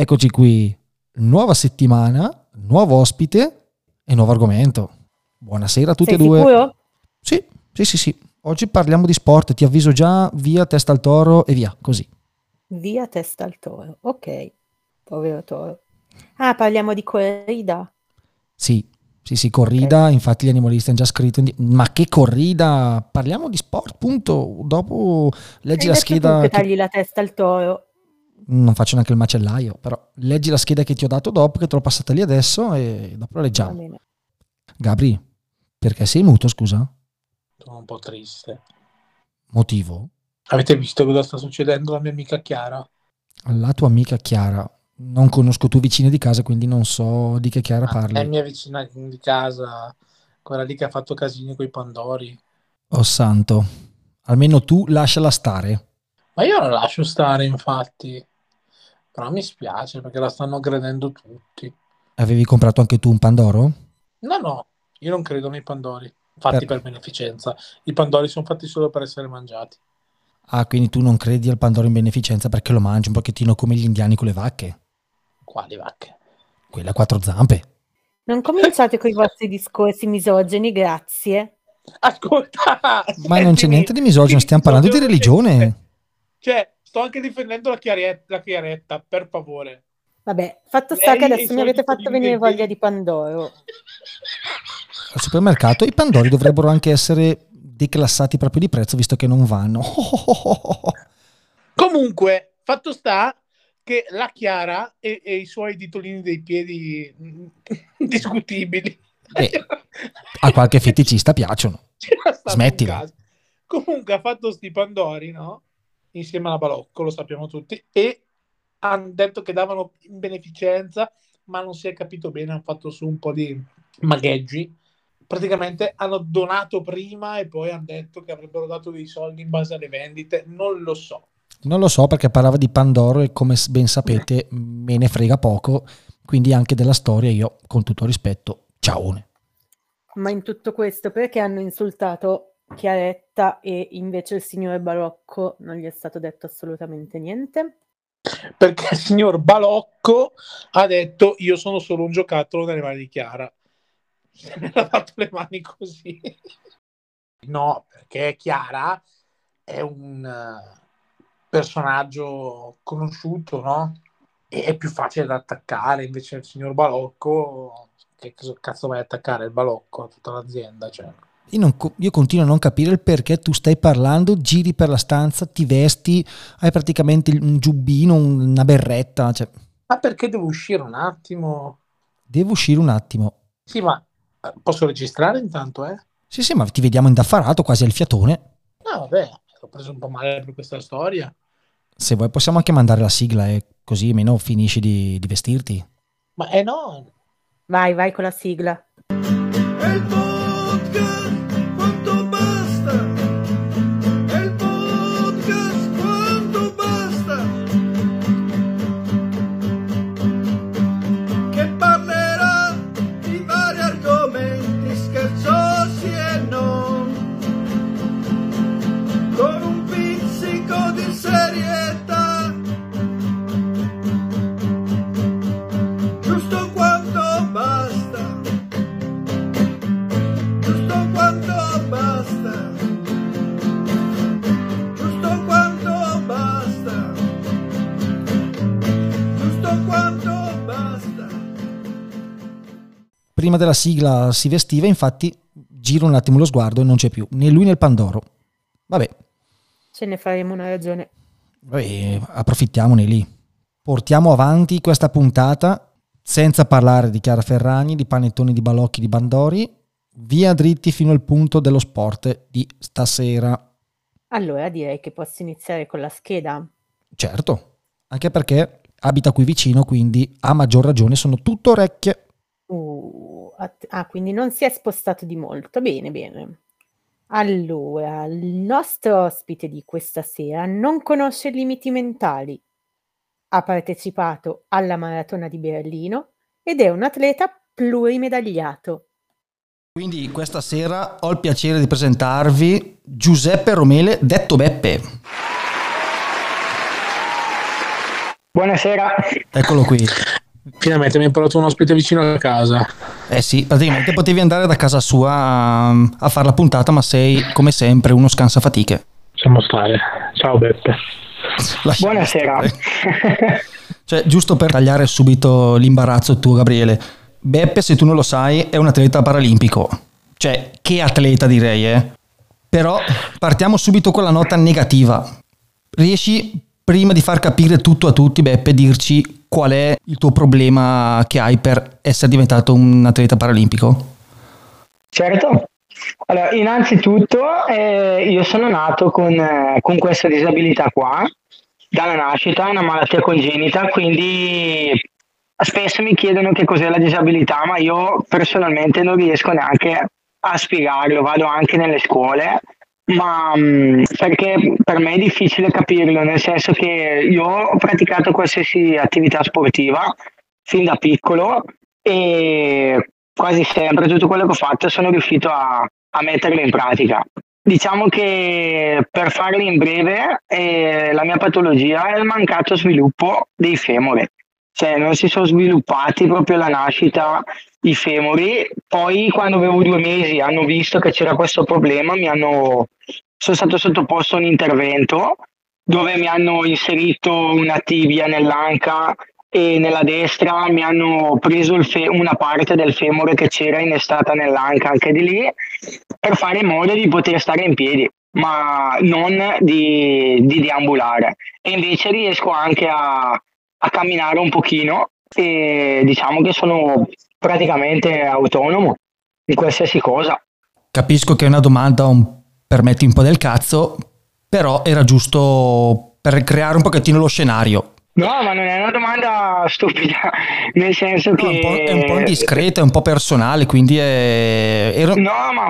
Eccoci qui, nuova settimana, nuovo ospite e nuovo argomento. Buonasera a tutti Sei e due. sicuro? Sì, sì, sì, sì. Oggi parliamo di sport, ti avviso già, via testa al toro e via, così. Via testa al toro. Ok, povero toro. Ah, parliamo di corrida. Sì, sì, sì, corrida, infatti gli animalisti hanno già scritto, ma che corrida? Parliamo di sport, punto. Dopo leggi Hai la scheda, che- tagli la testa al toro. Non faccio neanche il macellaio, però leggi la scheda che ti ho dato dopo, che te l'ho passata lì adesso e dopo la leggiamo. Gabri, perché sei muto, scusa? Sono un po' triste. Motivo? Avete visto cosa sta succedendo alla mia amica Chiara? La tua amica Chiara, non conosco tue vicine di casa, quindi non so di che Chiara Ah, È parli. mia vicina di casa, quella lì che ha fatto casini con i pandori. Oh santo, almeno tu lasciala stare. Ma io la lascio stare, infatti. Però mi spiace perché la stanno aggredendo tutti. Avevi comprato anche tu un Pandoro? No, no, io non credo nei pandori. Fatti Per- per beneficenza. I pandori sono fatti solo per essere mangiati. Ah, quindi tu non credi al Pandoro in beneficenza perché lo mangi un pochettino come gli indiani con le vacche? Quali vacche? Quelle a quattro zampe. Non cominciate con i vostri discorsi misogeni, grazie. Ascolta! Ma non c'è niente di misogino, stiamo parlando di religione. Cioè, sto anche difendendo la, chiaretta, la chiaretta, per favore. Vabbè, fatto sta Lei che adesso mi avete fatto venire voglia di Pandoro. Al supermercato i Pandori dovrebbero anche essere declassati proprio di prezzo visto che non vanno. Comunque, fatto sta che la Chiara e, e i suoi ditolini dei piedi discutibili. Beh, A qualche feticista piacciono. Smettila. Comunque ha fatto sti Pandori, no? Insieme alla Balocco, lo sappiamo tutti, e hanno detto che davano in beneficenza, ma non si è capito bene, hanno fatto su un po' di magheggi. Praticamente hanno donato prima e poi hanno detto che avrebbero dato dei soldi in base alle vendite, non lo so. Non lo so perché parlava di Pandoro e come ben sapete me ne frega poco, quindi anche della storia io con tutto rispetto, ciao. Ma in tutto questo perché hanno insultato Chiaretta e invece il signore Barocco non gli è stato detto assolutamente niente? Perché il signor Balocco ha detto io sono solo un giocattolo nelle mani di Chiara. Se ne ha lavato le mani così. No, perché Chiara è un eh, personaggio conosciuto, no? E è più facile da attaccare, invece il signor Balocco, che cosa cazzo vai a attaccare il Balocco a tutta l'azienda? Cioè. Io, non co- io continuo a non capire il perché tu stai parlando, giri per la stanza, ti vesti, hai praticamente il- un giubbino, un- una berretta, cioè, Ma perché devo uscire un attimo? devo uscire un attimo. Sì, ma eh, posso registrare intanto, eh? Sì, sì, ma ti vediamo indaffarato, quasi al fiatone. No, vabbè, ho preso un po' male per questa storia. Se vuoi possiamo anche mandare la sigla e così almeno finisci di, di vestirti. Ma eh no, Vai, vai con la sigla. Prima della sigla si vestiva, infatti giro un attimo lo sguardo e non c'è più, né lui né il Pandoro. Vabbè, Ce ne faremo una ragione. vabbè approfittiamone lì. Portiamo avanti questa puntata senza parlare di Chiara Ferragni, di panettoni di balocchi di Bandori, via dritti fino al punto dello sport di stasera. Allora direi che posso iniziare con la scheda. Certo, anche perché abita qui vicino, quindi a maggior ragione sono tutto orecchie. Uh, att- ah, quindi non si è spostato di molto. Bene, bene. Allora, il nostro ospite di questa sera non conosce limiti mentali. Ha partecipato alla maratona di Berlino ed è un atleta plurimedagliato. Quindi questa sera ho il piacere di presentarvi Giuseppe Romele, detto Beppe. Buonasera. Eccolo qui. Finalmente mi hai portato un ospite vicino a casa. Eh sì, praticamente potevi andare da casa sua a, a fare la puntata, ma sei come sempre uno scansafatiche. Lasciamo stare. Ciao Beppe. Lasciamo Buonasera. Cioè, giusto per tagliare subito l'imbarazzo tuo, Gabriele. Beppe, se tu non lo sai, è un atleta paralimpico. Cioè, che atleta direi, eh? Però partiamo subito con la nota negativa. Riesci, prima di far capire tutto a tutti, Beppe, dirci qual è il tuo problema che hai per essere diventato un atleta paralimpico? Certo. Allora, innanzitutto eh, io sono nato con, eh, con questa disabilità qua, dalla nascita, è una malattia congenita, quindi spesso mi chiedono che cos'è la disabilità, ma io personalmente non riesco neanche a spiegarlo, vado anche nelle scuole, ma mh, perché per me è difficile capirlo, nel senso che io ho praticato qualsiasi attività sportiva fin da piccolo e quasi sempre tutto quello che ho fatto sono riuscito a, a metterlo in pratica. Diciamo che per farlo in breve, eh, la mia patologia è il mancato sviluppo dei femori, cioè non si sono sviluppati proprio alla nascita i femori, poi quando avevo due mesi hanno visto che c'era questo problema, mi hanno, sono stato sottoposto a un intervento dove mi hanno inserito una tibia nell'anca e nella destra mi hanno preso fe- una parte del femore che c'era innestata nell'anca anche di lì per fare in modo di poter stare in piedi ma non di, di deambulare. E invece riesco anche a, a camminare un pochino e diciamo che sono praticamente autonomo in qualsiasi cosa Capisco che è una domanda un, per metti un po' del cazzo, però era giusto per creare un pochettino lo scenario. no ma non è una domanda stupida nel senso No, che è, un po', è un po' indiscreta, è un po' personale, quindi è... era- No, ma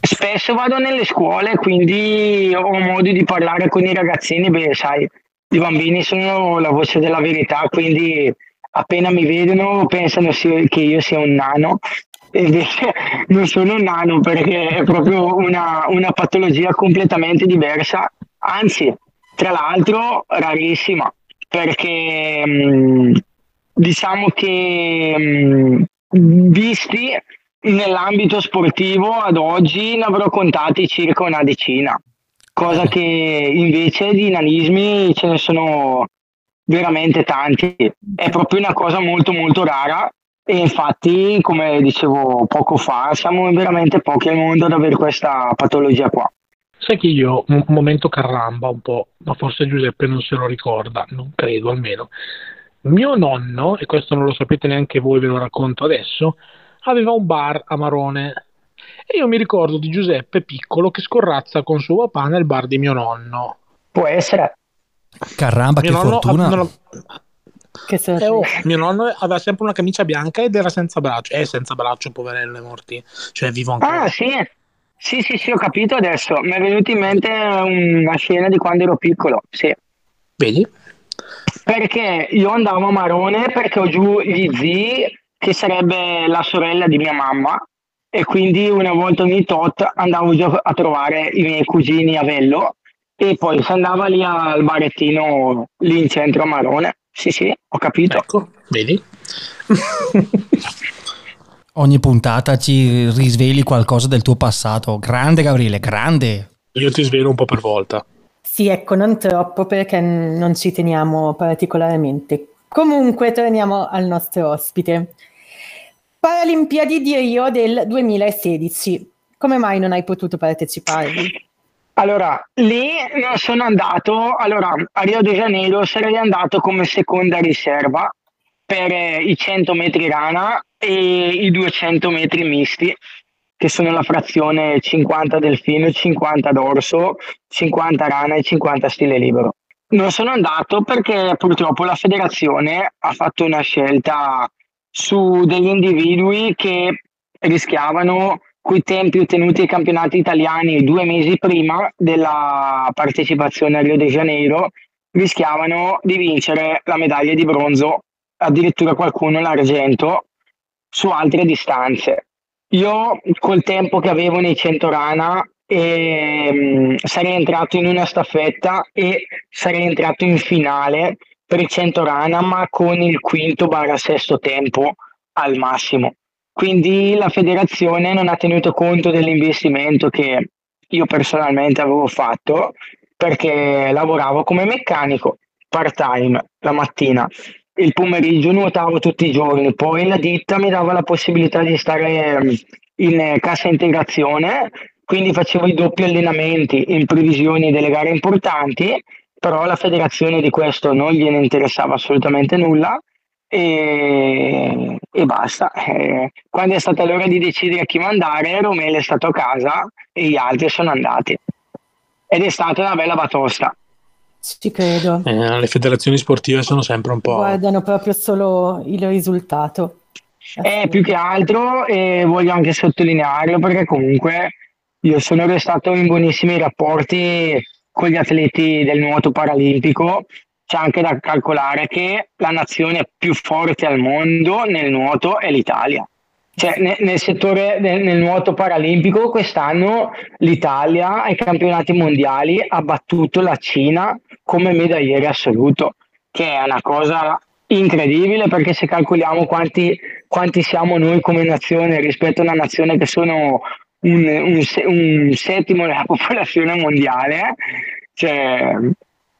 spesso vado nelle scuole, quindi ho modo di parlare con i ragazzini, beh, sai, i bambini sono la voce della verità, quindi appena mi vedono pensano che io sia un nano, e invece non sono un nano perché è proprio una, una patologia completamente diversa, anzi, tra l'altro rarissima, perché mh, diciamo che mh, visti nell'ambito sportivo ad oggi ne avrò contati circa una decina, cosa che invece di nanismi ce ne sono veramente tanti. È proprio una cosa molto molto rara e infatti, come dicevo poco fa, siamo veramente pochi al mondo ad avere questa patologia qua. Sai che io, un momento caramba un po', ma forse Giuseppe non se lo ricorda, non credo almeno. Mio nonno, e questo non lo sapete neanche voi, ve lo racconto adesso, aveva un bar a Marone. E io mi ricordo di Giuseppe piccolo che scorrazza con suo papà nel bar di mio nonno. Può essere. Caramba, che Mio nonno, fortuna. non- Che eh, oh, mio nonno aveva sempre una camicia bianca ed era senza braccio. È senza braccio, poverello, è morti. Cioè, vivo ancora. Ah, sì. Sì, sì, sì, ho capito adesso. Mi è venuta in mente una scena di quando ero piccolo. Sì. Vedi? Perché io andavo a Marone perché ho giù gli zii, che sarebbe la sorella di mia mamma, e quindi una volta ogni tot andavo giù a trovare i miei cugini a Vello e poi si andava lì al barettino lì in centro a Marone. Sì, sì, ho capito. Ecco, vedi? Ogni puntata ci risveli qualcosa del tuo passato. Grande Gabriele, grande. Io ti svelo un po' per volta. Sì, ecco, non troppo perché non ci teniamo particolarmente. Comunque, torniamo al nostro ospite. Paralimpiadi di Rio del 2016. Come mai non hai potuto parteciparvi? Allora, lì non sono andato, allora a Rio de Janeiro sarei andato come seconda riserva per eh, i 100 metri rana e i 200 metri misti, che sono la frazione 50 delfino, 50 dorso, 50 rana e 50 stile libero. Non sono andato perché purtroppo la federazione ha fatto una scelta su degli individui che rischiavano coi tempi ottenuti ai campionati italiani due mesi prima della partecipazione a Rio de Janeiro rischiavano di vincere la medaglia di bronzo, addirittura qualcuno l'argento su altre distanze. Io col tempo che avevo nei 100 rana ehm, sarei entrato in una staffetta e sarei entrato in finale per il 100 rana, ma con il quinto barra sesto tempo al massimo. Quindi la federazione non ha tenuto conto dell'investimento che io personalmente avevo fatto perché lavoravo come meccanico part time la mattina il pomeriggio nuotavo tutti i giorni, poi la ditta mi dava la possibilità di stare ehm, in cassa integrazione, quindi facevo i doppi allenamenti in previsione delle gare importanti, però la federazione di questo non gliene interessava assolutamente nulla e, e basta. Eh, quando è stata l'ora di decidere a chi mandare, Romele è stato a casa e gli altri sono andati. Ed è stata una bella batosta. Ci credo. Eh, le federazioni sportive sono sempre un po'... Guardano proprio solo il risultato. Eh, più che altro eh, voglio anche sottolinearlo perché comunque io sono restato in buonissimi rapporti con gli atleti del nuoto paralimpico. C'è anche da calcolare che la nazione più forte al mondo nel nuoto è l'Italia. Cioè, nel, nel settore del nuoto paralimpico quest'anno l'Italia ai campionati mondiali ha battuto la Cina come medagliere assoluto, che è una cosa incredibile perché se calcoliamo quanti, quanti siamo noi come nazione rispetto a una nazione che sono un, un, un settimo della popolazione mondiale, cioè,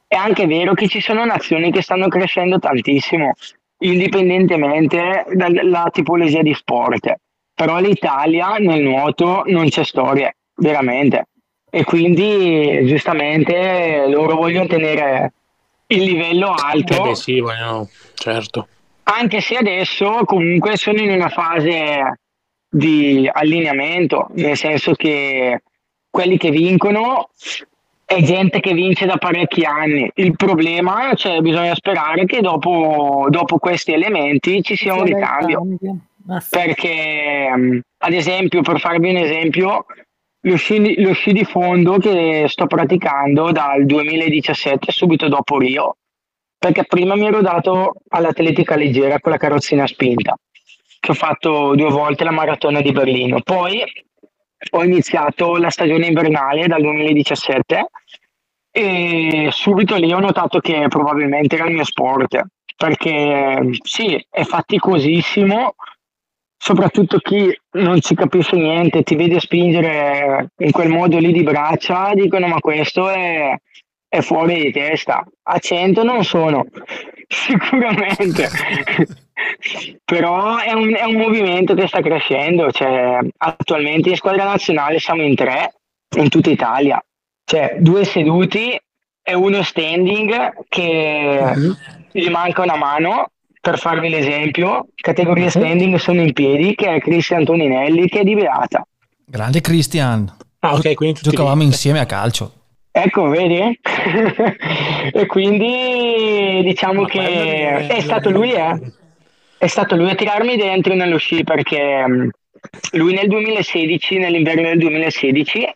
è anche vero che ci sono nazioni che stanno crescendo tantissimo indipendentemente dalla tipologia di sport. Però l'Italia nel nuoto non c'è storia, veramente. E quindi giustamente loro vogliono tenere il livello alto. Eh beh, sì, vogliono, certo. Anche se adesso comunque sono in una fase di allineamento, nel senso che quelli che vincono è gente che vince da parecchi anni. Il problema, cioè, bisogna sperare che dopo, dopo questi elementi ci sia un ricambio. Perché, ad esempio, per farvi un esempio, lo sci, lo sci di fondo che sto praticando dal 2017, subito dopo Rio, perché prima mi ero dato all'atletica leggera con la carrozzina spinta, che ho fatto due volte la maratona di Berlino. Poi ho iniziato la stagione invernale dal 2017 e subito lì ho notato che probabilmente era il mio sport perché sì, è faticosissimo, soprattutto chi non ci capisce niente, ti vede spingere in quel modo lì di braccia, dicono ma questo è, è fuori di testa. A 100 non sono, sicuramente. Però è un, è un, movimento che sta crescendo. Cioè, attualmente in squadra nazionale siamo in tre in tutta Italia. Cioè, due seduti e uno standing che uh-huh. gli manca una mano. Per farvi l'esempio, categoria uh-huh. standing sono in piedi, che è Cristian Toninelli, che è di Beata. Grande Cristian. Ah, ok, quindi giocavamo insieme a calcio. Ecco, vedi? e quindi diciamo Ma che è stato lui, eh è stato lui a tirarmi dentro nello sci perché mm, lui nel 2016, nell'inverno del 2016,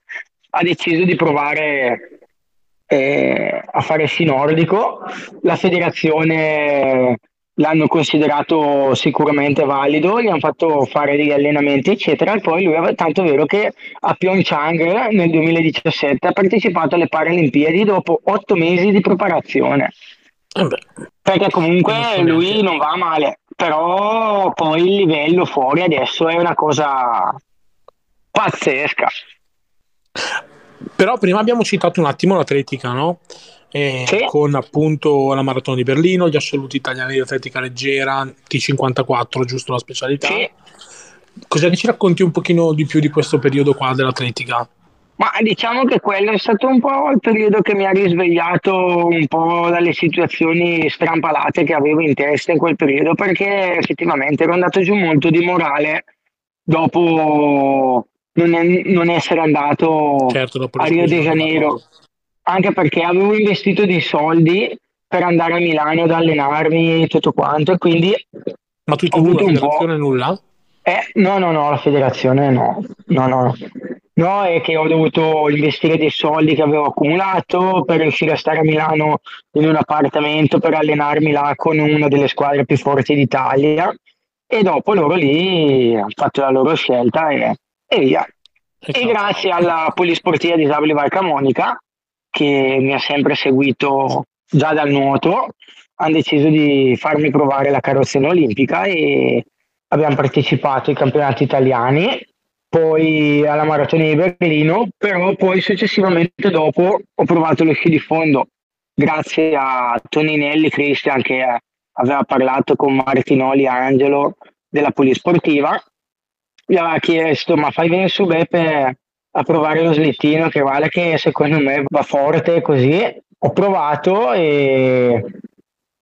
ha deciso di provare eh, a fare sci nordico. La federazione l'hanno considerato sicuramente valido, gli hanno fatto fare degli allenamenti, eccetera. E poi lui aveva tanto vero che a Pyeongchang nel 2017 ha partecipato alle Paralimpiadi dopo otto mesi di preparazione. Eh perché comunque lui non va male però poi il livello fuori adesso è una cosa pazzesca. Però prima abbiamo citato un attimo l'atletica, no? Eh, sì. Con appunto la maratona di Berlino, gli assoluti italiani di atletica leggera, T54, giusto la specialità. Sì. Cos'è che ci racconti un pochino di più di questo periodo qua dell'atletica? Ma diciamo che quello è stato un po' il periodo che mi ha risvegliato un po' dalle situazioni strampalate che avevo in testa in quel periodo, perché effettivamente ero andato giù molto di morale dopo non, è, non essere andato certo, a Rio de Janeiro, anche perché avevo investito dei soldi per andare a Milano ad allenarmi e tutto quanto, e quindi... Ma tu hai avuto un po'... nulla? Eh, no, no, no, la federazione no, no, no. No, è che ho dovuto investire dei soldi che avevo accumulato per riuscire a stare a Milano in un appartamento per allenarmi là con una delle squadre più forti d'Italia. E dopo loro lì hanno fatto la loro scelta e, e via. E grazie alla Polisportiva Disabili Valcamonica che mi ha sempre seguito già dal nuoto, hanno deciso di farmi provare la carrozzina olimpica e abbiamo partecipato ai campionati italiani, poi alla maratona di Berlino, però poi successivamente dopo ho provato lo sci di fondo. Grazie a Toninelli Cristian che aveva parlato con Martinoli Angelo della Polisportiva gli aveva chiesto ma fai venire su Beppe a provare lo slittino che vale che secondo me va forte così. Ho provato e,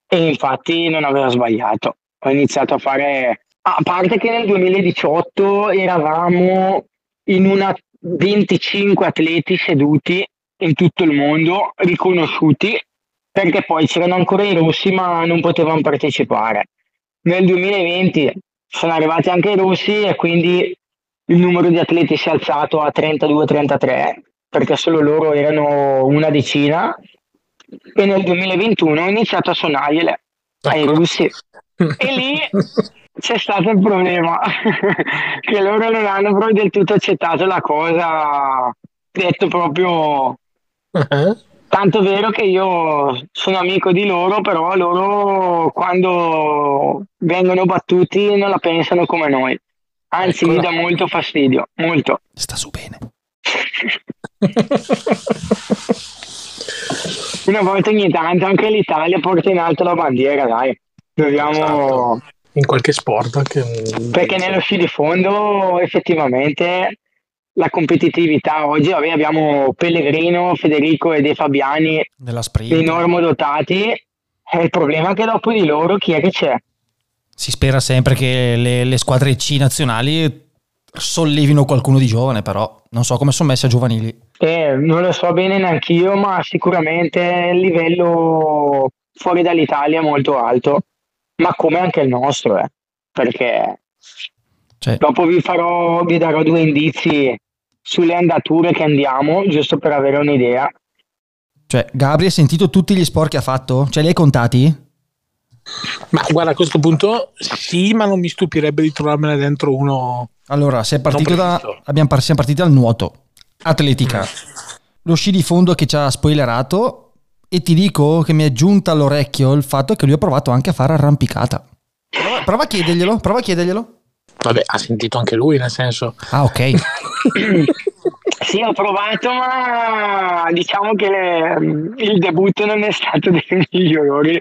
e infatti non aveva sbagliato. Ho iniziato a fare a parte che nel 2018 eravamo in una 25 atleti seduti in tutto il mondo riconosciuti perché poi c'erano ancora i russi ma non potevano partecipare. Nel 2020 sono arrivati anche i russi e quindi il numero di atleti si è alzato a 32-33 perché solo loro erano una decina. E nel 2021 ho iniziato a suonargliele ai Ecco. russi. E lì c'è stato il problema che loro non hanno proprio del tutto accettato la cosa detto proprio Eh? Tanto vero che io sono amico di loro, però loro quando vengono battuti non la pensano come noi. Anzi, mi Eccola. dà molto fastidio, molto. Sta su bene. Una volta ogni tanto anche l'Italia porta in alto la bandiera, dai. Dobbiamo... Esatto. In qualche sport anche Perché nello sci di fondo effettivamente la competitività oggi, vabbè, abbiamo Pellegrino, Federico e De Fabiani Nella sprint. dei normodotati. E il problema è che dopo di loro chi è che c'è? Si spera sempre che le, le squadre C nazionali sollevino qualcuno di giovane, però non so come sono messi a giovanili. Eh, non lo so bene neanch'io, ma sicuramente il livello fuori dall'Italia è molto alto, ma come anche il nostro, eh, perché Cioè, dopo vi farò, vi darò due indizi sulle andature che andiamo, giusto per avere un'idea. cioè, Gabri, hai sentito tutti gli sport che ha fatto? Ce li hai contati? Ma guarda, a questo punto sì, ma non mi stupirebbe di trovarmene dentro uno. Allora, sei partito da, abbiamo siamo partiti dal nuoto, atletica, lo sci di fondo che ci ha spoilerato e ti dico che mi è giunta all'orecchio il fatto che lui ha provato anche a fare arrampicata. Prova, prova a chiederglielo, prova a chiederglielo. Vabbè, ha sentito anche lui, nel senso. Ah, ok. Sì, ho provato, ma diciamo che le- il debutto non è stato dei migliori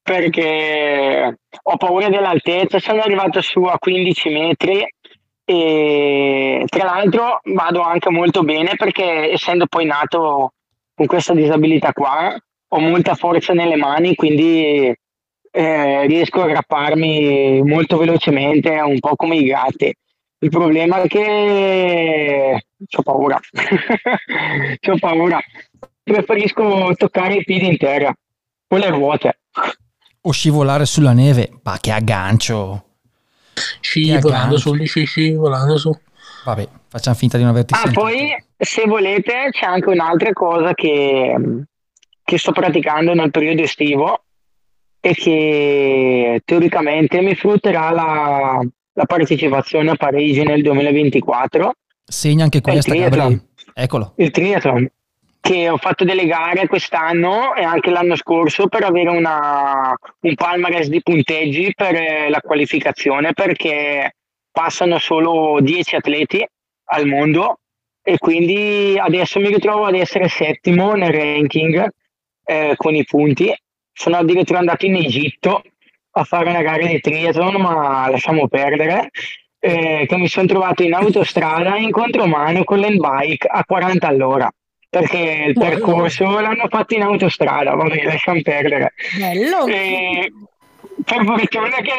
perché ho paura dell'altezza. Sono arrivato su a 15 metri e tra l'altro vado anche molto bene perché essendo poi nato con questa disabilità qua ho molta forza nelle mani, quindi eh, riesco a aggrapparmi molto velocemente, un po' come i gatti. Il problema è che ho paura. ho paura. Preferisco toccare i piedi in terra o le ruote. O scivolare sulla neve, ma che aggancio. Scivolando aggancio. su, sci, scivolando su. Vabbè, facciamo finta di non averti Ah, sentito. poi se volete c'è anche un'altra cosa che, che sto praticando nel periodo estivo e che teoricamente mi frutterà la, la partecipazione a Parigi nel 2024 Segna anche questa, triathlon. Gabri. Eccolo. il triathlon che ho fatto delle gare quest'anno e anche l'anno scorso per avere una, un palmarès di punteggi per eh, la qualificazione perché passano solo 10 atleti al mondo e quindi adesso mi ritrovo ad essere settimo nel ranking eh, con i punti sono addirittura andato in Egitto a fare una gara di triathlon ma lasciamo perdere eh, che mi sono trovato in autostrada in contromano con l'handbike a 40 all'ora perché il Ma- percorso l'hanno fatto in autostrada, vabbè, lasciamo perdere. Bello. E per fortuna che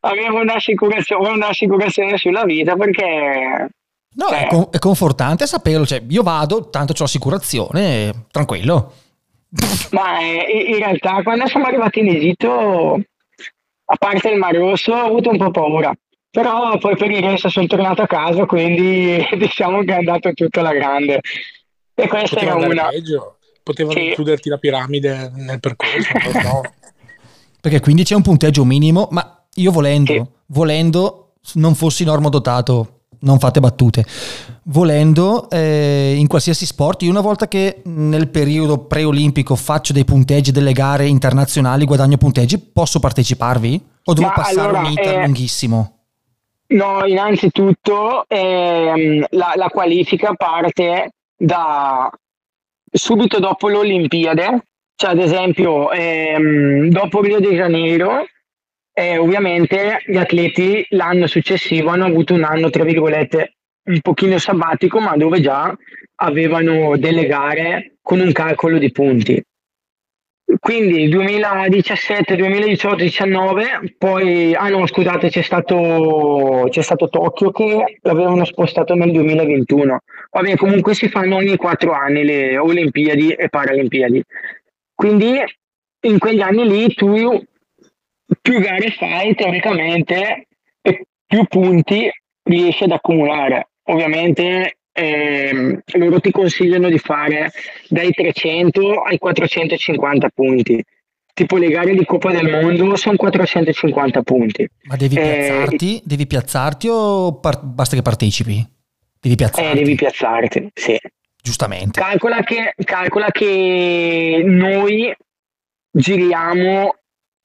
avevo un'assicurazione, un'assicurazione sulla vita perché No, Cioè- è, con- è confortante saperlo. Cioè, io vado, tanto ho assicurazione, tranquillo. Ma eh, in realtà quando siamo arrivati in Egitto, a parte il Mar Rosso, ho avuto un po' paura. Però poi per il resto sono tornato a casa, quindi diciamo che è andato tutto alla grande. E questa Poteva era una. peggio. Potevano Sì. includerti la piramide nel percorso. no? Perché quindi c'è un punteggio minimo, ma io volendo, Sì. volendo, non fossi normodotato, non fate battute. Volendo, eh, in qualsiasi sport, io una volta che nel periodo preolimpico faccio dei punteggi delle gare internazionali, guadagno punteggi, posso parteciparvi? O devo Ma passare allora, un iter eh, lunghissimo? No, innanzitutto ehm, la, la qualifica parte da subito dopo le Olimpiadi, cioè ad esempio ehm, dopo Rio de Janeiro, eh, ovviamente gli atleti l'anno successivo hanno avuto un anno, tra virgolette, un pochino sabbatico, ma dove già avevano delle gare con un calcolo di punti. Quindi 2017, 2018, 19, poi, ah no, scusate, c'è stato, c'è stato Tokyo che l'avevano spostato nel 2021. Vabbè, comunque si fanno ogni quattro anni le Olimpiadi e Paralimpiadi. Quindi in quegli anni lì tu più gare fai teoricamente e più punti riesci ad accumulare. Ovviamente ehm, loro ti consigliano di fare dai 300 ai 450 punti. Tipo le gare di Coppa del Mondo sono 450 punti. Ma devi Eh, piazzarti, devi piazzarti o par- basta che partecipi? Devi piazzarti, Eh, devi piazzarti, sì. giustamente. Calcola che, calcola che noi giriamo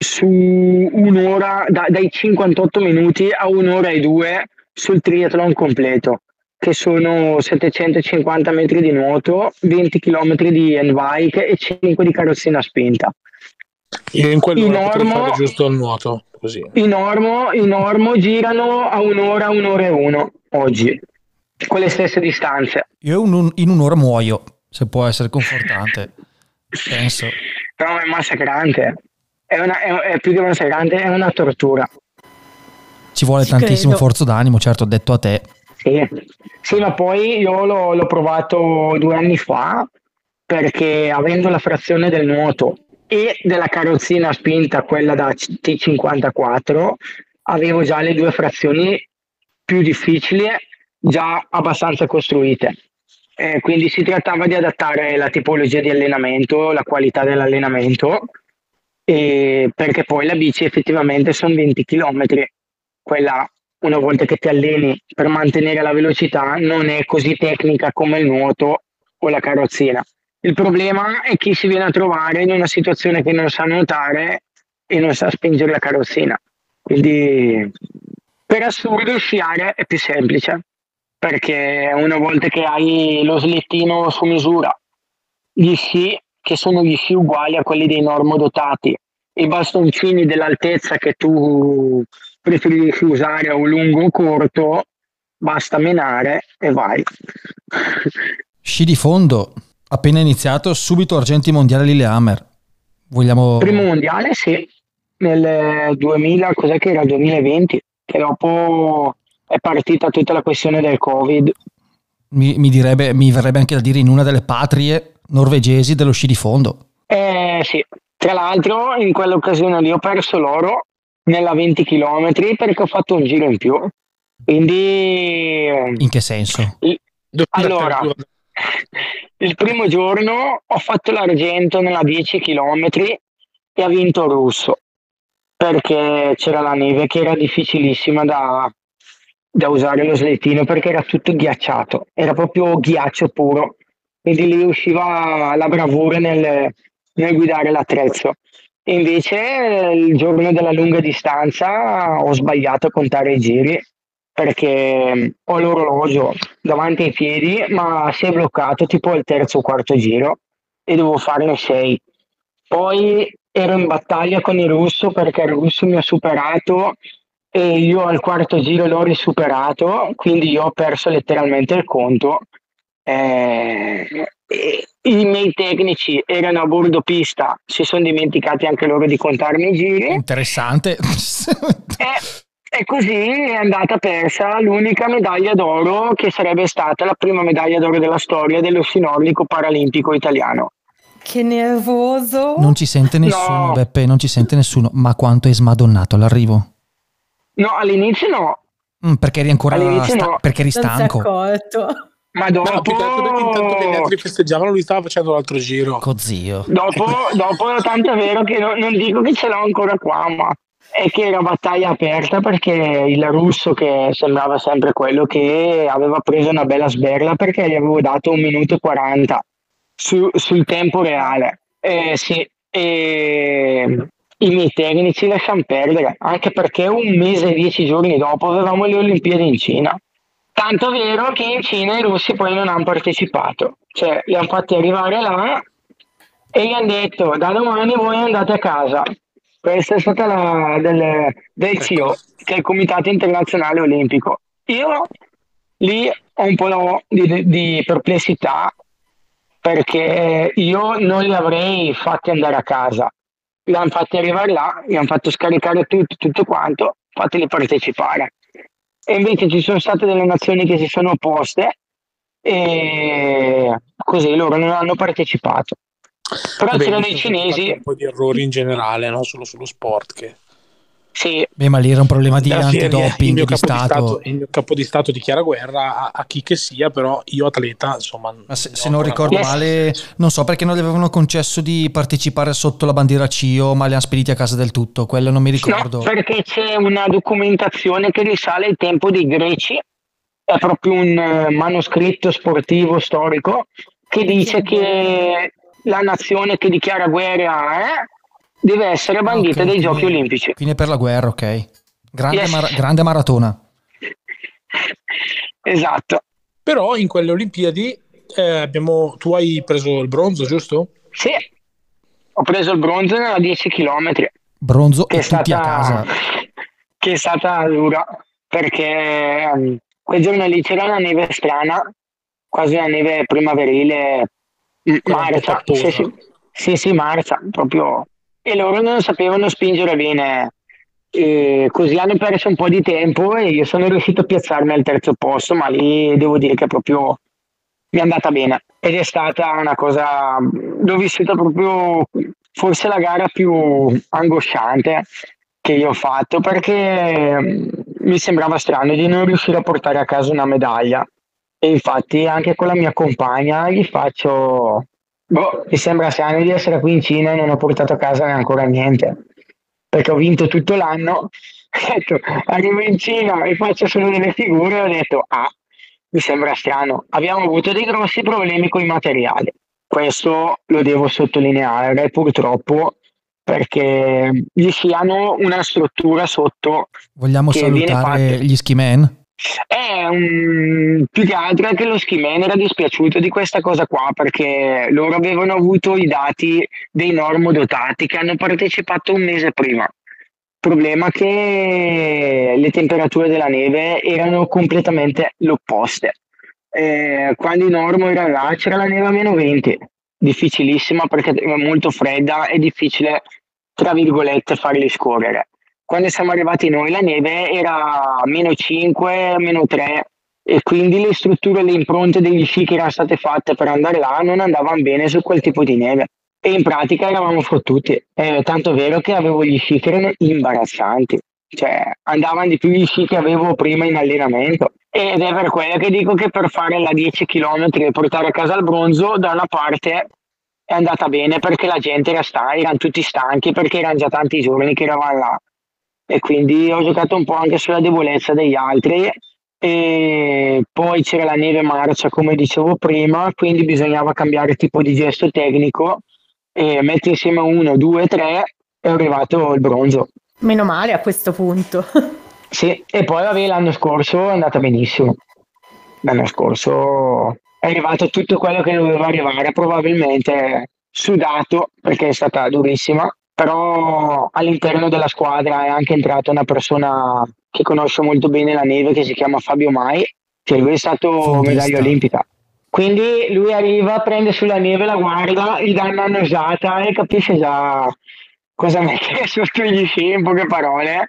su un'ora, da- dai 58 minuti a un'ora e due sul triathlon completo, che sono 750 metri di nuoto, 20 km di handbike e 5 di carrozzina spinta. Io in quell'ora In ormo- giusto il nuoto, così. I normo, i normo girano a un'ora, un'ora e uno oggi, con le stesse distanze. Io in, un- in un'ora muoio, se può essere confortante. Penso. Però è massacrante. È, una, è, è più che massacrante, è una tortura. Ci vuole Ci tantissimo credo. forzo d'animo, certo, detto a te. Sì, Sì, ma poi io l'ho, l'ho provato due anni fa perché avendo la frazione del nuoto e della carrozzina spinta, quella da T54, avevo già le due frazioni più difficili, già abbastanza costruite. Eh, quindi si trattava di adattare la tipologia di allenamento, la qualità dell'allenamento, perché poi la bici effettivamente sono 20 km. Quella, una volta che ti alleni per mantenere la velocità, non è così tecnica come il nuoto o la carrozzina. Il problema è chi si viene a trovare in una situazione che non sa nuotare e non sa spingere la carrozzina. Quindi, per assurdo, sciare è più semplice perché una volta che hai lo slittino su misura, gli sci che sono gli sci uguali a quelli dei normodotati, i bastoncini dell'altezza che tu preferisci usare o lungo o corto, basta menare e vai. Sci di fondo, appena iniziato, subito argenti mondiali Lillehammer. Vogliamo... Primo mondiale, sì, nel 2000, cos'è che era? 2020, che dopo è partita tutta la questione del Covid. Mi, mi direbbe, mi verrebbe anche da dire in una delle patrie norvegesi dello sci di fondo. Eh sì, tra l'altro in quell'occasione lì ho perso l'oro nella 20 km perché ho fatto un giro in più. Quindi eh, In che senso? allora, il primo giorno ho fatto l'argento nella 10 km e ha vinto il russo perché c'era la neve che era difficilissima da, da usare lo slittino perché era tutto ghiacciato, era proprio ghiaccio puro, quindi lì usciva la bravura nel, nel guidare l'attrezzo. Invece il giorno della lunga distanza ho sbagliato a contare i giri perché ho l'orologio davanti ai piedi, ma si è bloccato tipo al terzo o quarto giro e devo farne sei. Poi ero in battaglia con il russo perché il russo mi ha superato e io al quarto giro l'ho risuperato, quindi io ho perso letteralmente il conto. Eh, I miei tecnici erano a bordo pista, si sono dimenticati anche loro di contarmi i giri. Interessante. E, e così è andata persa l'unica medaglia d'oro che sarebbe stata la prima medaglia d'oro della storia dello sci nordico paralimpico italiano. Che nervoso. non ci sente nessuno, No. Beppe, non ci sente nessuno. Ma quanto è smadonnato all'arrivo? No, all'inizio no, Mm, perché eri ancora sta- no. perché eri non si è stanco. accorto. Ma No, dopo, più che altro perché intanto che gli altri festeggiavano, lui stava facendo l'altro giro. Cozio. dopo, dopo tanto è vero che no- non dico che ce l'ho ancora qua, ma è che era battaglia aperta perché il russo che sembrava sempre quello che aveva preso una bella sberla perché gli avevo dato un minuto e 40 su- sul tempo reale. Eh, sì, e i miei tecnici lasciano perdere, anche perché un mese e dieci giorni dopo avevamo le Olimpiadi in Cina. Tanto vero che in Cina i russi poi non hanno partecipato, cioè li hanno fatti arrivare là e gli hanno detto da domani voi andate a casa. Questa è stata la del, del CIO, che è il Comitato Internazionale Olimpico. Io lì ho un po' di, di perplessità perché io non li avrei fatti andare a casa. Li hanno fatti arrivare là, li hanno fatto scaricare tutto, tutto quanto, fateli partecipare. E invece ci sono state delle nazioni che si sono opposte e così loro non hanno partecipato. Però Vabbè, c'erano i cinesi, Un po' di errori in generale, non solo sullo sport. Che... sì, Beh, ma lì era un problema di antidoping di capo di Stato. Il mio capo di Stato dichiara guerra a, a chi che sia, però io atleta, insomma... Ma se, se non ricordo Yes. male, non so perché non gli avevano concesso di partecipare sotto la bandiera CIO, ma li hanno spediti a casa del tutto. Quello non mi ricordo. No, perché c'è una documentazione che risale al tempo dei greci, è proprio un eh, manoscritto sportivo storico che dice che la nazione che dichiara guerra eh, deve essere bandita Ah, ok, dai quindi- giochi olimpici. Quindi è per la guerra, ok. Grande, Yes. mara- grande maratona. Esatto. Però in quelle Olimpiadi eh, abbiamo... tu hai preso il bronzo, giusto? Sì, ho preso il bronzo nella 10 km. Bronzo che e è tutti a casa. stata, che è stata dura perché ehm, quel giorno lì c'era una neve strana, quasi una neve primaverile, marcia, sì, sì, sì, sì, marcia, proprio. E loro non sapevano spingere bene, e così hanno perso un po' di tempo e io sono riuscito a piazzarmi al terzo posto, ma lì devo dire che proprio mi è andata bene. Ed è stata una cosa l'ho vissuta proprio forse la gara più angosciante che io ho fatto perché mm, mi sembrava strano di non riuscire a portare a casa una medaglia. E infatti anche con la mia compagna gli faccio boh, mi sembra strano di essere qui in Cina e non ho portato a casa neanche ancora niente perché ho vinto tutto l'anno ho detto arrivo in Cina e faccio solo delle figure e ho detto ah mi sembra strano. Abbiamo avuto dei grossi problemi con i materiali. Questo lo devo sottolineare purtroppo perché gli sci hanno una struttura sotto. Vogliamo salutare gli ski man? È un... più che altro che lo ski man era dispiaciuto di questa cosa qua perché loro avevano avuto i dati dei normodotati che hanno partecipato un mese prima. Problema che le temperature della neve erano completamente l'opposte. Eh, quando i normo erano là c'era la neve a meno 20, difficilissima perché è molto fredda e difficile, tra virgolette, farli scorrere. Quando siamo arrivati noi la neve era meno 5, meno 3 e quindi le strutture, le impronte degli sci che erano state fatte per andare là non andavano bene su quel tipo di neve e in pratica eravamo fottuti. Eh, tanto vero che avevo gli sci che erano imbarazzanti, cioè andavano di più gli sci che avevo prima in allenamento. Ed è per quello che dico che per fare la 10 km e portare a casa il bronzo, da una parte è andata bene perché la gente era stanca, erano tutti stanchi perché erano già tanti giorni che eravamo là. E quindi ho giocato un po' anche sulla debolezza degli altri. E poi c'era la neve marcia, come dicevo prima, quindi bisognava cambiare tipo di gesto tecnico e mettere insieme uno, due, tre è arrivato il bronzo. Meno male a questo punto. Sì, e poi vabbè, l'anno scorso è andata benissimo. L'anno scorso è arrivato tutto quello che doveva arrivare, probabilmente sudato perché è stata durissima, però all'interno della squadra è anche entrata una persona che conosce molto bene la neve che si chiama Fabio Mai, che lui è stato Fondista. medaglia olimpica. Quindi lui arriva, prende sulla neve, la guarda, gli dà una nosata e capisce già cosa mettere sotto gli sci, in poche parole.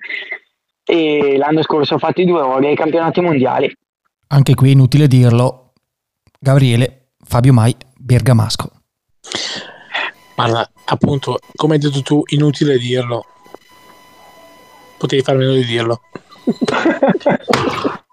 E l'anno scorso ho fatto i due ore ai campionati mondiali. Anche qui inutile dirlo. Gabriele Fabio Mai Bergamasco. Guarda, appunto, come hai detto tu, inutile dirlo. Potevi far meno di dirlo.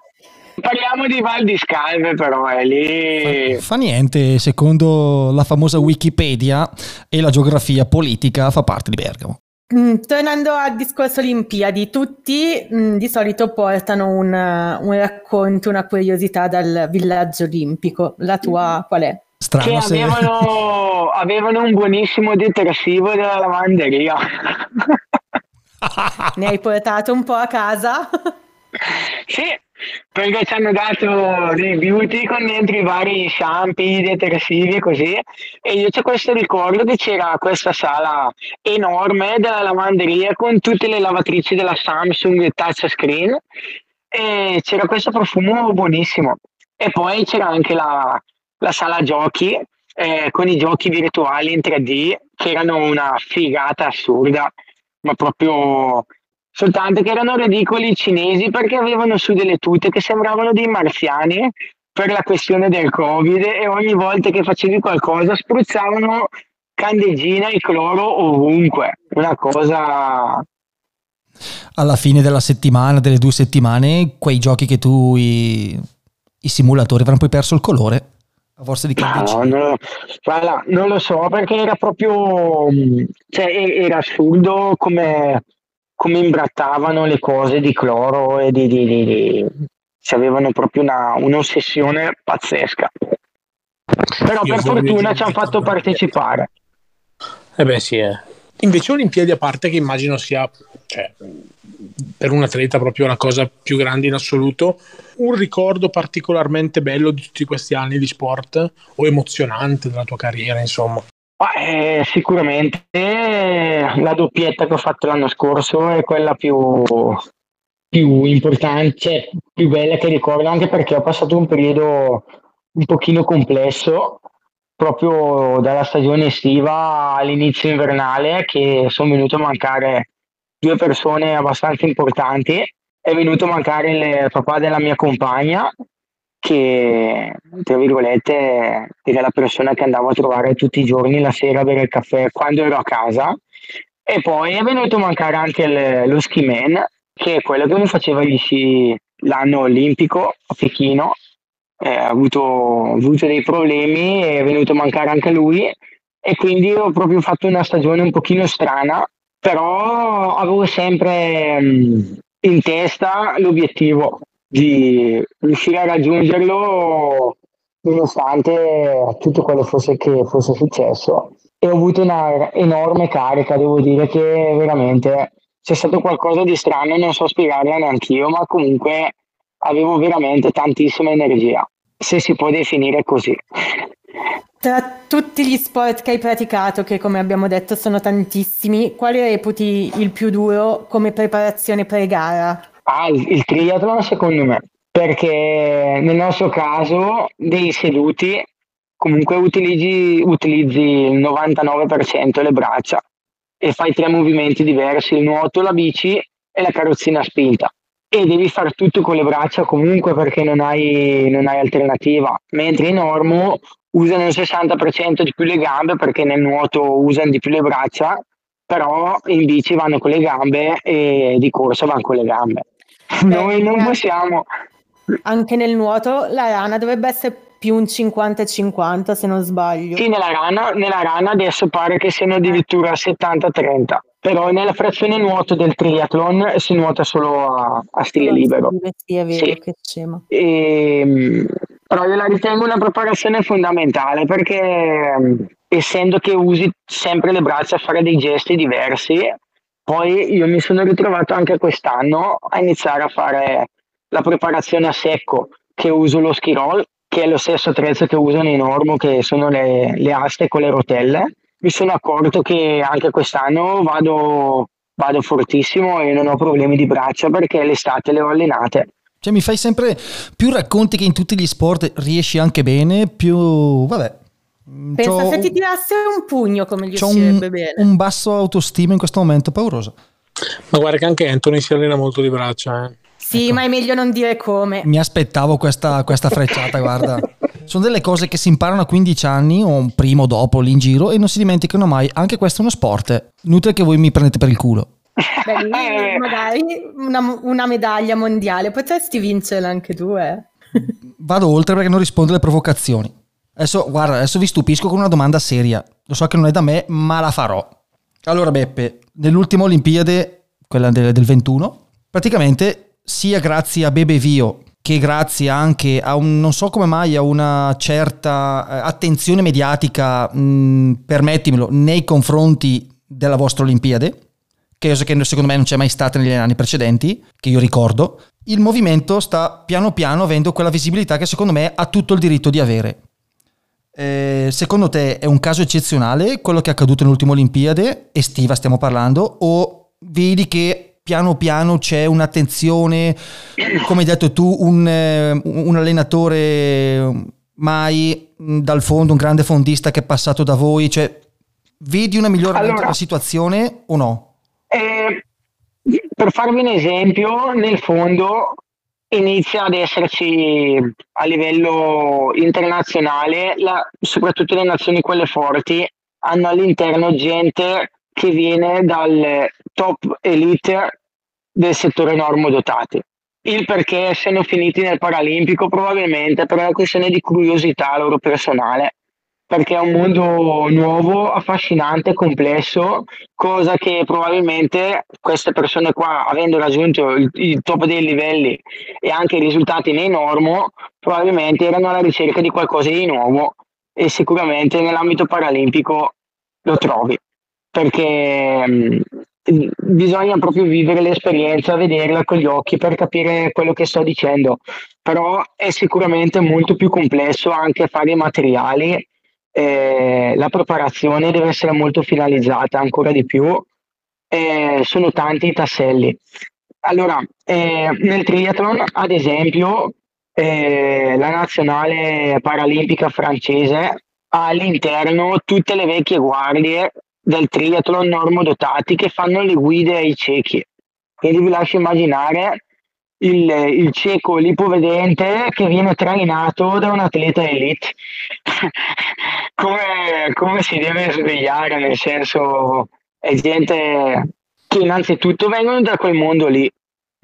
Parliamo di Val di Scalve, però è lì. Fa niente, secondo la famosa Wikipedia e la geografia politica fa parte di Bergamo. Mm, tornando al discorso Olimpiadi, tutti mm, di solito portano un, un racconto, una curiosità dal villaggio olimpico. La tua qual è? Che Strano se... avevano, avevano un buonissimo detersivo della lavanderia. Ne hai portato un po' a casa? Sì, perché ci hanno dato dei beauty con dentro i vari shampoo, detersivi e così. E io c'ho questo ricordo che c'era questa sala enorme della lavanderia con tutte le lavatrici della Samsung touchscreen e c'era questo profumo buonissimo. E poi c'era anche la, la sala giochi eh, con i giochi virtuali in 3D che erano una figata assurda, ma proprio soltanto che erano ridicoli i cinesi perché avevano su delle tute che sembravano dei marziani per la questione del covid e ogni volta che facevi qualcosa spruzzavano candeggina e cloro ovunque. Una cosa alla fine della settimana, delle due settimane, quei giochi che tu, i, i simulatori avranno poi perso il colore a forza di No, candeggina. non, lo- guarda, non lo so perché era proprio cioè, era assurdo come, come imbrattavano le cose di cloro e di, di, di- di- cioè, avevano proprio una, un'ossessione pazzesca. Però Io per fortuna ci hanno fatto partecipare. Eh beh sì, eh. Invece Olimpiadi a parte che immagino sia, cioè, per un atleta proprio la cosa più grande in assoluto, un ricordo particolarmente bello di tutti questi anni di sport o emozionante della tua carriera, insomma. Ma, eh, sicuramente la doppietta che ho fatto l'anno scorso è quella più, più importante, cioè, più bella che ricordo, anche perché ho passato un periodo un pochino complesso, proprio dalla stagione estiva all'inizio invernale, che sono venuto a mancare due persone abbastanza importanti. È venuto a mancare il papà della mia compagna, che tra virgolette era la persona che andavo a trovare tutti i giorni la sera a bere il caffè quando ero a casa e poi è venuto a mancare anche il- lo ski man che è quello che mi faceva gli sci l'anno olimpico a Pechino Eh, ha avuto, avuto dei problemi è venuto a mancare anche lui e quindi ho proprio fatto una stagione un pochino strana però avevo sempre mh, in testa l'obiettivo di riuscire a raggiungerlo nonostante tutto quello fosse che fosse successo. E ho avuto una enorme carica devo dire che veramente c'è stato qualcosa di strano non so spiegarla neanche io ma comunque avevo veramente tantissima energia se si può definire così Tra tutti gli sport che hai praticato, che come abbiamo detto sono tantissimi, quale reputi il più duro come preparazione pre-gara? Ah, il, il triathlon secondo me, perché nel nostro caso dei seduti comunque utilizzi, utilizzi il 99% le braccia e fai tre movimenti diversi, il nuoto, la bici e la carrozzina spinta. E devi fare tutto con le braccia comunque perché non hai, non hai alternativa. Mentre in ormo usano il 60% di più le gambe perché nel nuoto usano di più le braccia, però in bici vanno con le gambe e di corsa vanno con le gambe. Noi non possiamo. Anche nel nuoto la rana dovrebbe essere più un 50-50 se non sbaglio. Sì, nella rana, nella rana adesso pare che siano addirittura 70-30, però nella frazione nuoto del triathlon si nuota solo a, a stile libero. Sì, è vero, Sì. che scema. E, mh, però io la ritengo una preparazione fondamentale perché mh, essendo che usi sempre le braccia a fare dei gesti diversi, poi io mi sono ritrovato anche quest'anno a iniziare a fare la preparazione a secco che uso lo ski roll, che è lo stesso attrezzo che usano in Ormo, che sono le, le aste con le rotelle. Mi sono accorto che anche quest'anno vado, vado fortissimo e non ho problemi di braccia perché l'estate le ho allenate. Cioè, mi fai sempre più racconti che in tutti gli sport riesci anche bene, più vabbè. mm, Pensa c'ho- se ti tirasse un pugno come gli uscirebbe un, bene. un basso autostima in questo momento pauroso. Ma guarda che anche Anthony si allena molto di braccia. Eh. Sì, ecco. ma è meglio non dire come. Mi aspettavo questa, questa frecciata, guarda. Sono delle cose che si imparano a 15 anni o prima o dopo lì in giro e non si dimenticano mai. Anche questo è uno sport. Inutile che voi mi prendete per il culo. Beh, magari una, una medaglia mondiale potresti vincerla anche tu, eh. Vado oltre perché non rispondo alle provocazioni. Adesso, guarda, adesso vi stupisco con una domanda seria. Lo so che non è da me, ma la farò. Allora Beppe, nell'ultima Olimpiade, quella del, del 21, praticamente sia grazie a Bebe Vio che grazie anche a un, non so come mai, a una certa eh, attenzione mediatica, mh, permettimelo, nei confronti della vostra Olimpiade, che secondo me non c'è mai stata negli anni precedenti, che io ricordo, il movimento sta piano piano avendo quella visibilità che secondo me ha tutto il diritto di avere. Eh, secondo te è un caso eccezionale quello che è accaduto nell'ultima Olimpiade, estiva stiamo parlando, o vedi che piano piano c'è un'attenzione, come hai detto tu, un, eh, un allenatore mai mm, dal fondo, un grande fondista che è passato da voi, cioè vedi una migliore allora, situazione o no? Eh, per farvi un esempio, nel fondo inizia ad esserci a livello internazionale, la, soprattutto le nazioni quelle forti, hanno all'interno gente che viene dal top elite del settore normodotati. Il perché siano finiti nel Paralimpico probabilmente per una questione di curiosità loro personale, perché è un mondo nuovo, affascinante, complesso, cosa che probabilmente queste persone qua, avendo raggiunto il top dei livelli e anche i risultati nei normo, probabilmente erano alla ricerca di qualcosa di nuovo e sicuramente nell'ambito paralimpico lo trovi perché mh, bisogna proprio vivere l'esperienza, vederla con gli occhi per capire quello che sto dicendo, però è sicuramente molto più complesso anche fare i materiali, eh, la preparazione deve essere molto finalizzata ancora di più, eh, sono tanti i tasselli. Allora, eh, nel triathlon, ad esempio, eh, la nazionale paralimpica francese ha all'interno tutte le vecchie guardie del triathlon normodotati che fanno le guide ai ciechi. Quindi vi lascio immaginare il, il cieco lipovedente che viene trainato da un atleta elite. come, come si deve svegliare, nel senso è gente che innanzitutto vengono da quel mondo lì,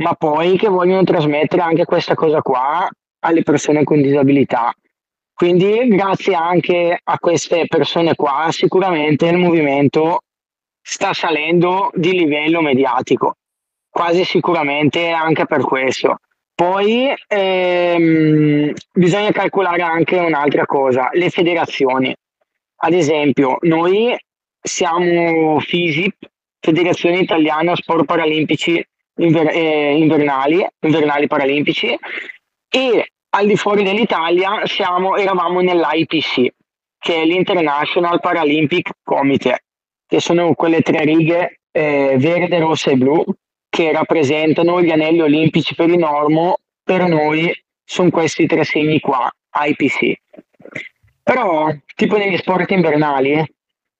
ma poi che vogliono trasmettere anche questa cosa qua alle persone con disabilità. Quindi grazie anche a queste persone qua sicuramente il movimento sta salendo di livello mediatico, quasi sicuramente anche per questo. Poi ehm, bisogna calcolare anche un'altra cosa, le federazioni. Ad esempio, noi siamo FISIP, Federazione Italiana Sport Paralimpici Inver- eh, invernali, invernali paralimpici, e al di fuori dell'Italia siamo, eravamo nell'IPC, che è l'International Paralympic Committee, che sono quelle tre righe eh, verde, rossa e blu che rappresentano gli anelli olimpici per il normo, per noi sono questi tre segni qua, IPC. Però, tipo negli sport invernali,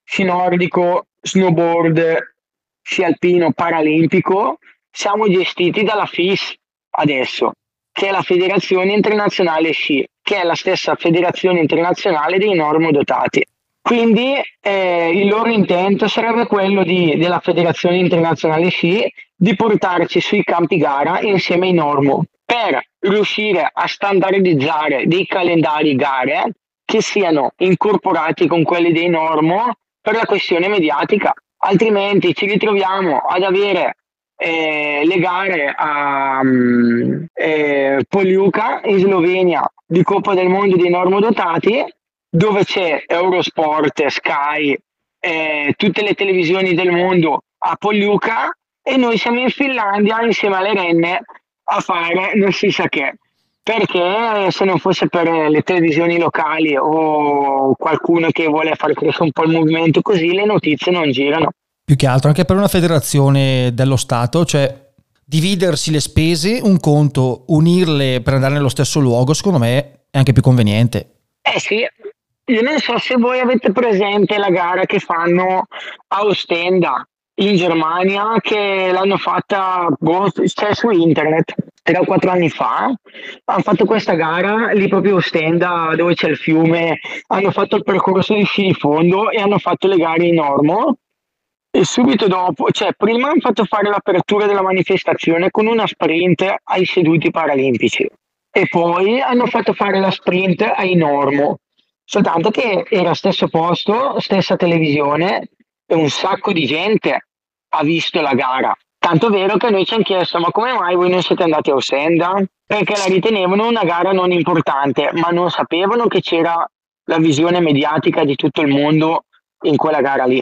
sci nordico, snowboard, sci alpino, paralimpico, siamo gestiti dalla FIS adesso che è la Federazione Internazionale Sci, che è la stessa Federazione Internazionale dei normodotati. Quindi eh, il loro intento sarebbe quello di, della Federazione Internazionale Sci di portarci sui campi gara insieme ai normo per riuscire a standardizzare dei calendari gare che siano incorporati con quelli dei normo per la questione mediatica. Altrimenti ci ritroviamo ad avere eh, le gare a um, eh, Poliuka in Slovenia di Coppa del Mondo dei normodotati dove c'è Eurosport, Sky, eh, tutte le televisioni del mondo a Poliuka e noi siamo in Finlandia insieme alle renne a fare non si sa che. Perché se non fosse per le televisioni locali o qualcuno che vuole far crescere un po' il movimento così le notizie non girano più che altro anche per una federazione dello Stato, cioè dividersi le spese, un conto, unirle per andare nello stesso luogo, secondo me è anche più conveniente. Eh sì, io non so se voi avete presente la gara che fanno a Ostenda in Germania, che l'hanno fatta boh, cioè su internet tre o quattro anni fa. Hanno fatto questa gara lì proprio a Ostenda, dove c'è il fiume. Hanno fatto il percorso di sci di fondo e hanno fatto le gare in normo e subito dopo, cioè prima hanno fatto fare l'apertura della manifestazione con una sprint ai seduti paralimpici e poi hanno fatto fare la sprint ai normo, soltanto che era stesso posto, stessa televisione e un sacco di gente ha visto la gara. Tanto vero che noi ci hanno chiesto ma come mai voi non siete andati a Osenda? Perché la ritenevano una gara non importante, ma non sapevano che c'era la visione mediatica di tutto il mondo in quella gara lì.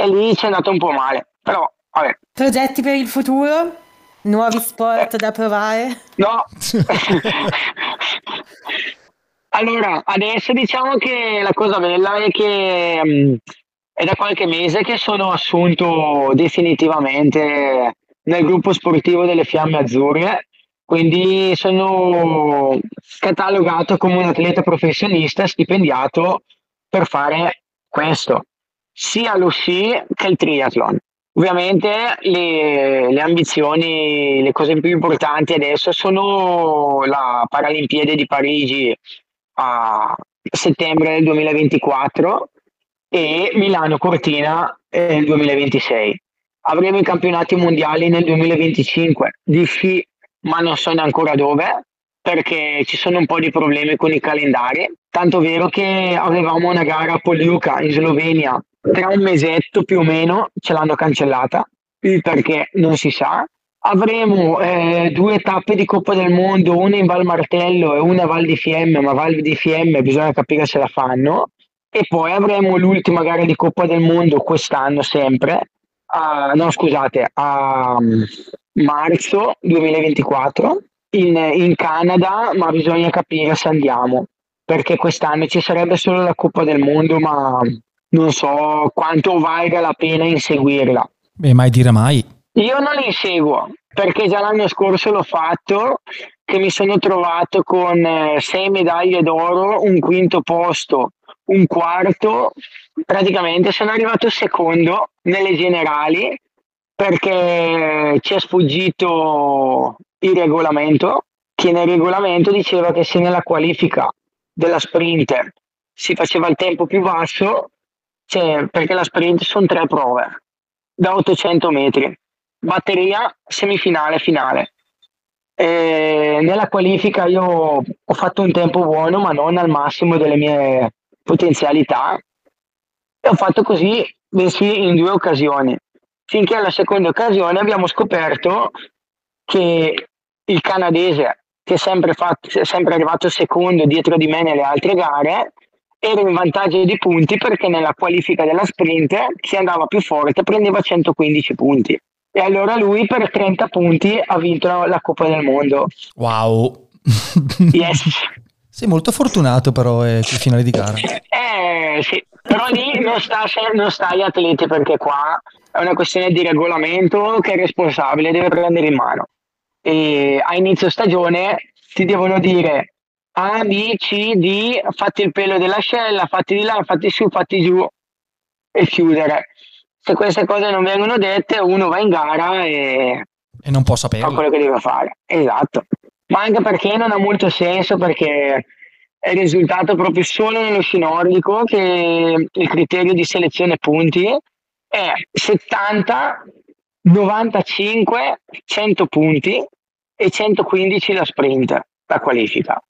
E lì ci è andato un po' male. Però, vabbè. Progetti per il futuro? Nuovi sport da provare? No. allora, adesso diciamo che la cosa bella è che mh, è da qualche mese che sono assunto definitivamente nel gruppo sportivo delle Fiamme Azzurre, quindi sono catalogato come un atleta professionista stipendiato per fare questo, sia lo sci che il triathlon. Ovviamente le, le, ambizioni, le cose più importanti adesso sono la Paralimpiade di Parigi a settembre del 2024 e Milano Cortina nel 2026. Avremo i campionati mondiali nel 2025 di sci, ma non so ancora dove perché ci sono un po' di problemi con i calendari. Tanto vero che avevamo una gara a Poliuca in Slovenia tra un mesetto più o meno, ce l'hanno cancellata perché non si sa. Avremo eh, due tappe di Coppa del Mondo, una in Val Martello e una a Val di Fiemme, ma Val di Fiemme bisogna capire se la fanno. E poi avremo l'ultima gara di Coppa del Mondo quest'anno sempre, a, no scusate, a um, marzo 2024 in, in Canada, ma bisogna capire se andiamo, perché quest'anno ci sarebbe solo la Coppa del Mondo, ma non so quanto valga la pena inseguirla. Beh, mai dire mai. Io non li inseguo, perché già l'anno scorso l'ho fatto, che mi sono trovato con eh, sei medaglie d'oro, un quinto posto, un quarto, praticamente sono arrivato secondo nelle generali perché ci è sfuggito il regolamento, che nel regolamento diceva che se nella qualifica della sprint si faceva il tempo più basso, cioè, perché la sprint sono tre prove da 800 metri, batteria, semifinale, finale. E nella qualifica io ho fatto un tempo buono, ma non al massimo delle mie potenzialità. E ho fatto così, bensì in due occasioni. Finché alla seconda occasione abbiamo scoperto che il canadese, che è sempre, fatto, è sempre arrivato secondo dietro di me nelle altre gare, era in vantaggio di punti perché nella qualifica della sprint chi andava più forte prendeva 115 punti. E allora lui per 30 punti ha vinto la Coppa del Mondo. Wow. Yes. Sei molto fortunato però eh, sul finale di gara. Eh sì, però lì non sta, non sta agli atleti perché qua è una questione di regolamento che è responsabile, deve prendere in mano e a inizio stagione ti devono dire A, B, C, D, fatti il pelo dell'ascella, fatti di là, fatti su, fatti giù e chiudere. Se queste cose non vengono dette, uno va in gara e, e non può sapere quello che deve fare. Esatto. Ma anche perché non ha molto senso perché è risultato proprio solo nello sci nordico che il criterio di selezione punti è 70 95, 100 punti e 115 la sprint, la qualifica.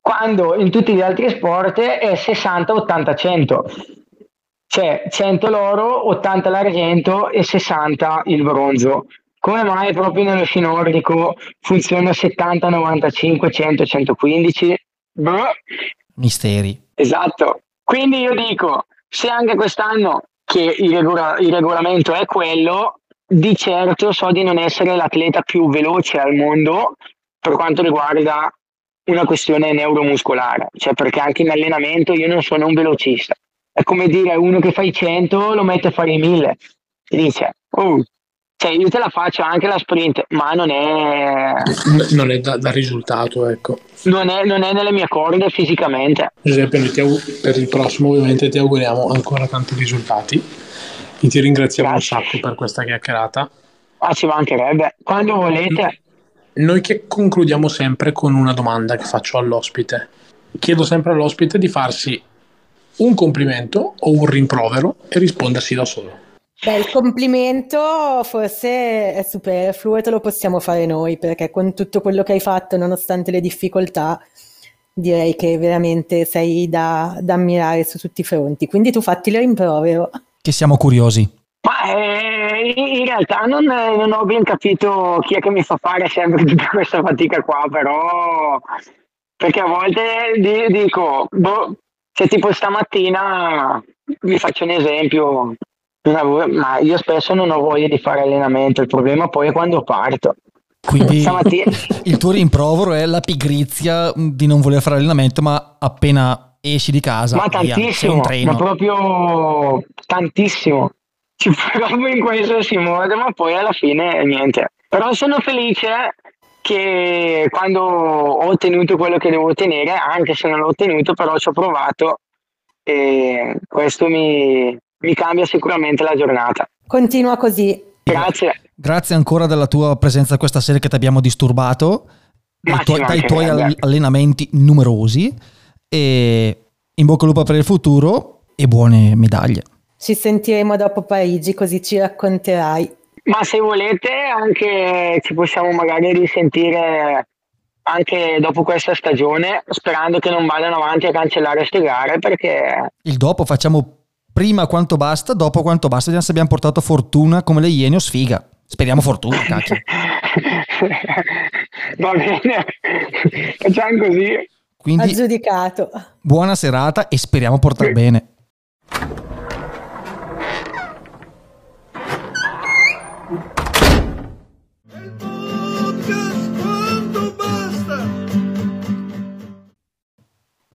Quando in tutti gli altri sport è 60, 80, 100. Cioè 100 l'oro, 80 l'argento e 60 il bronzo. Come mai proprio nello sci nordico funziona 70, 95, 100, 115? Beh. Misteri. Esatto. Quindi io dico, se anche quest'anno che il, regola- il regolamento è quello, di certo so di non essere l'atleta più veloce al mondo per quanto riguarda una questione neuromuscolare, cioè perché anche in allenamento io non sono un velocista. È come dire uno che fa i 100 lo mette a fare i 1000 e dice, oh, cioè io te la faccio anche la sprint, ma non è... Non è da, da risultato, ecco. Non è, non è, nelle mie corde fisicamente. Giuseppe, aug- per il prossimo ovviamente ti auguriamo ancora tanti risultati e ti ringraziamo Grazie. un sacco per questa chiacchierata. Ah, ci mancherebbe. Quando volete. Noi che concludiamo sempre con una domanda che faccio all'ospite. Chiedo sempre all'ospite di farsi un complimento o un rimprovero e rispondersi da solo. Beh, il complimento forse è superfluo e te lo possiamo fare noi perché con tutto quello che hai fatto, nonostante le difficoltà, direi che veramente sei da, da ammirare su tutti i fronti. Quindi tu fatti il rimprovero che siamo curiosi. Ma eh, in realtà non, non ho ben capito chi è che mi fa fare sempre tutta questa fatica qua, però perché a volte di- dico, boh, se tipo stamattina vi faccio un esempio, avevo- ma io spesso non ho voglia di fare allenamento, il problema poi è quando parto. Quindi Stamattina il tuo rimprovero è la pigrizia di non voler fare allenamento, ma appena esci di casa, ma via, tantissimo, ma proprio tantissimo. Ci provo in qualsiasi modo, ma poi alla fine niente. Però sono felice che quando ho ottenuto quello che devo ottenere, anche se non l'ho ottenuto, però ci ho provato e questo mi, mi cambia sicuramente la giornata. Continua così. Grazie. Grazie ancora della tua presenza questa sera che ti abbiamo disturbato, dai, ci dai tuoi allenamenti numerosi e in bocca al lupo per il futuro e buone medaglie. Ci sentiremo dopo Parigi, così ci racconterai. Ma se volete anche ci possiamo magari risentire anche dopo questa stagione, sperando che non vadano avanti a cancellare queste gare perché Il dopo facciamo prima quanto basta, dopo quanto basta, se abbiamo portato fortuna come le Iene o sfiga. Speriamo fortuna, cacchio. Va bene, facciamo così. Quindi Aggiudicato. buona serata e speriamo portar bene.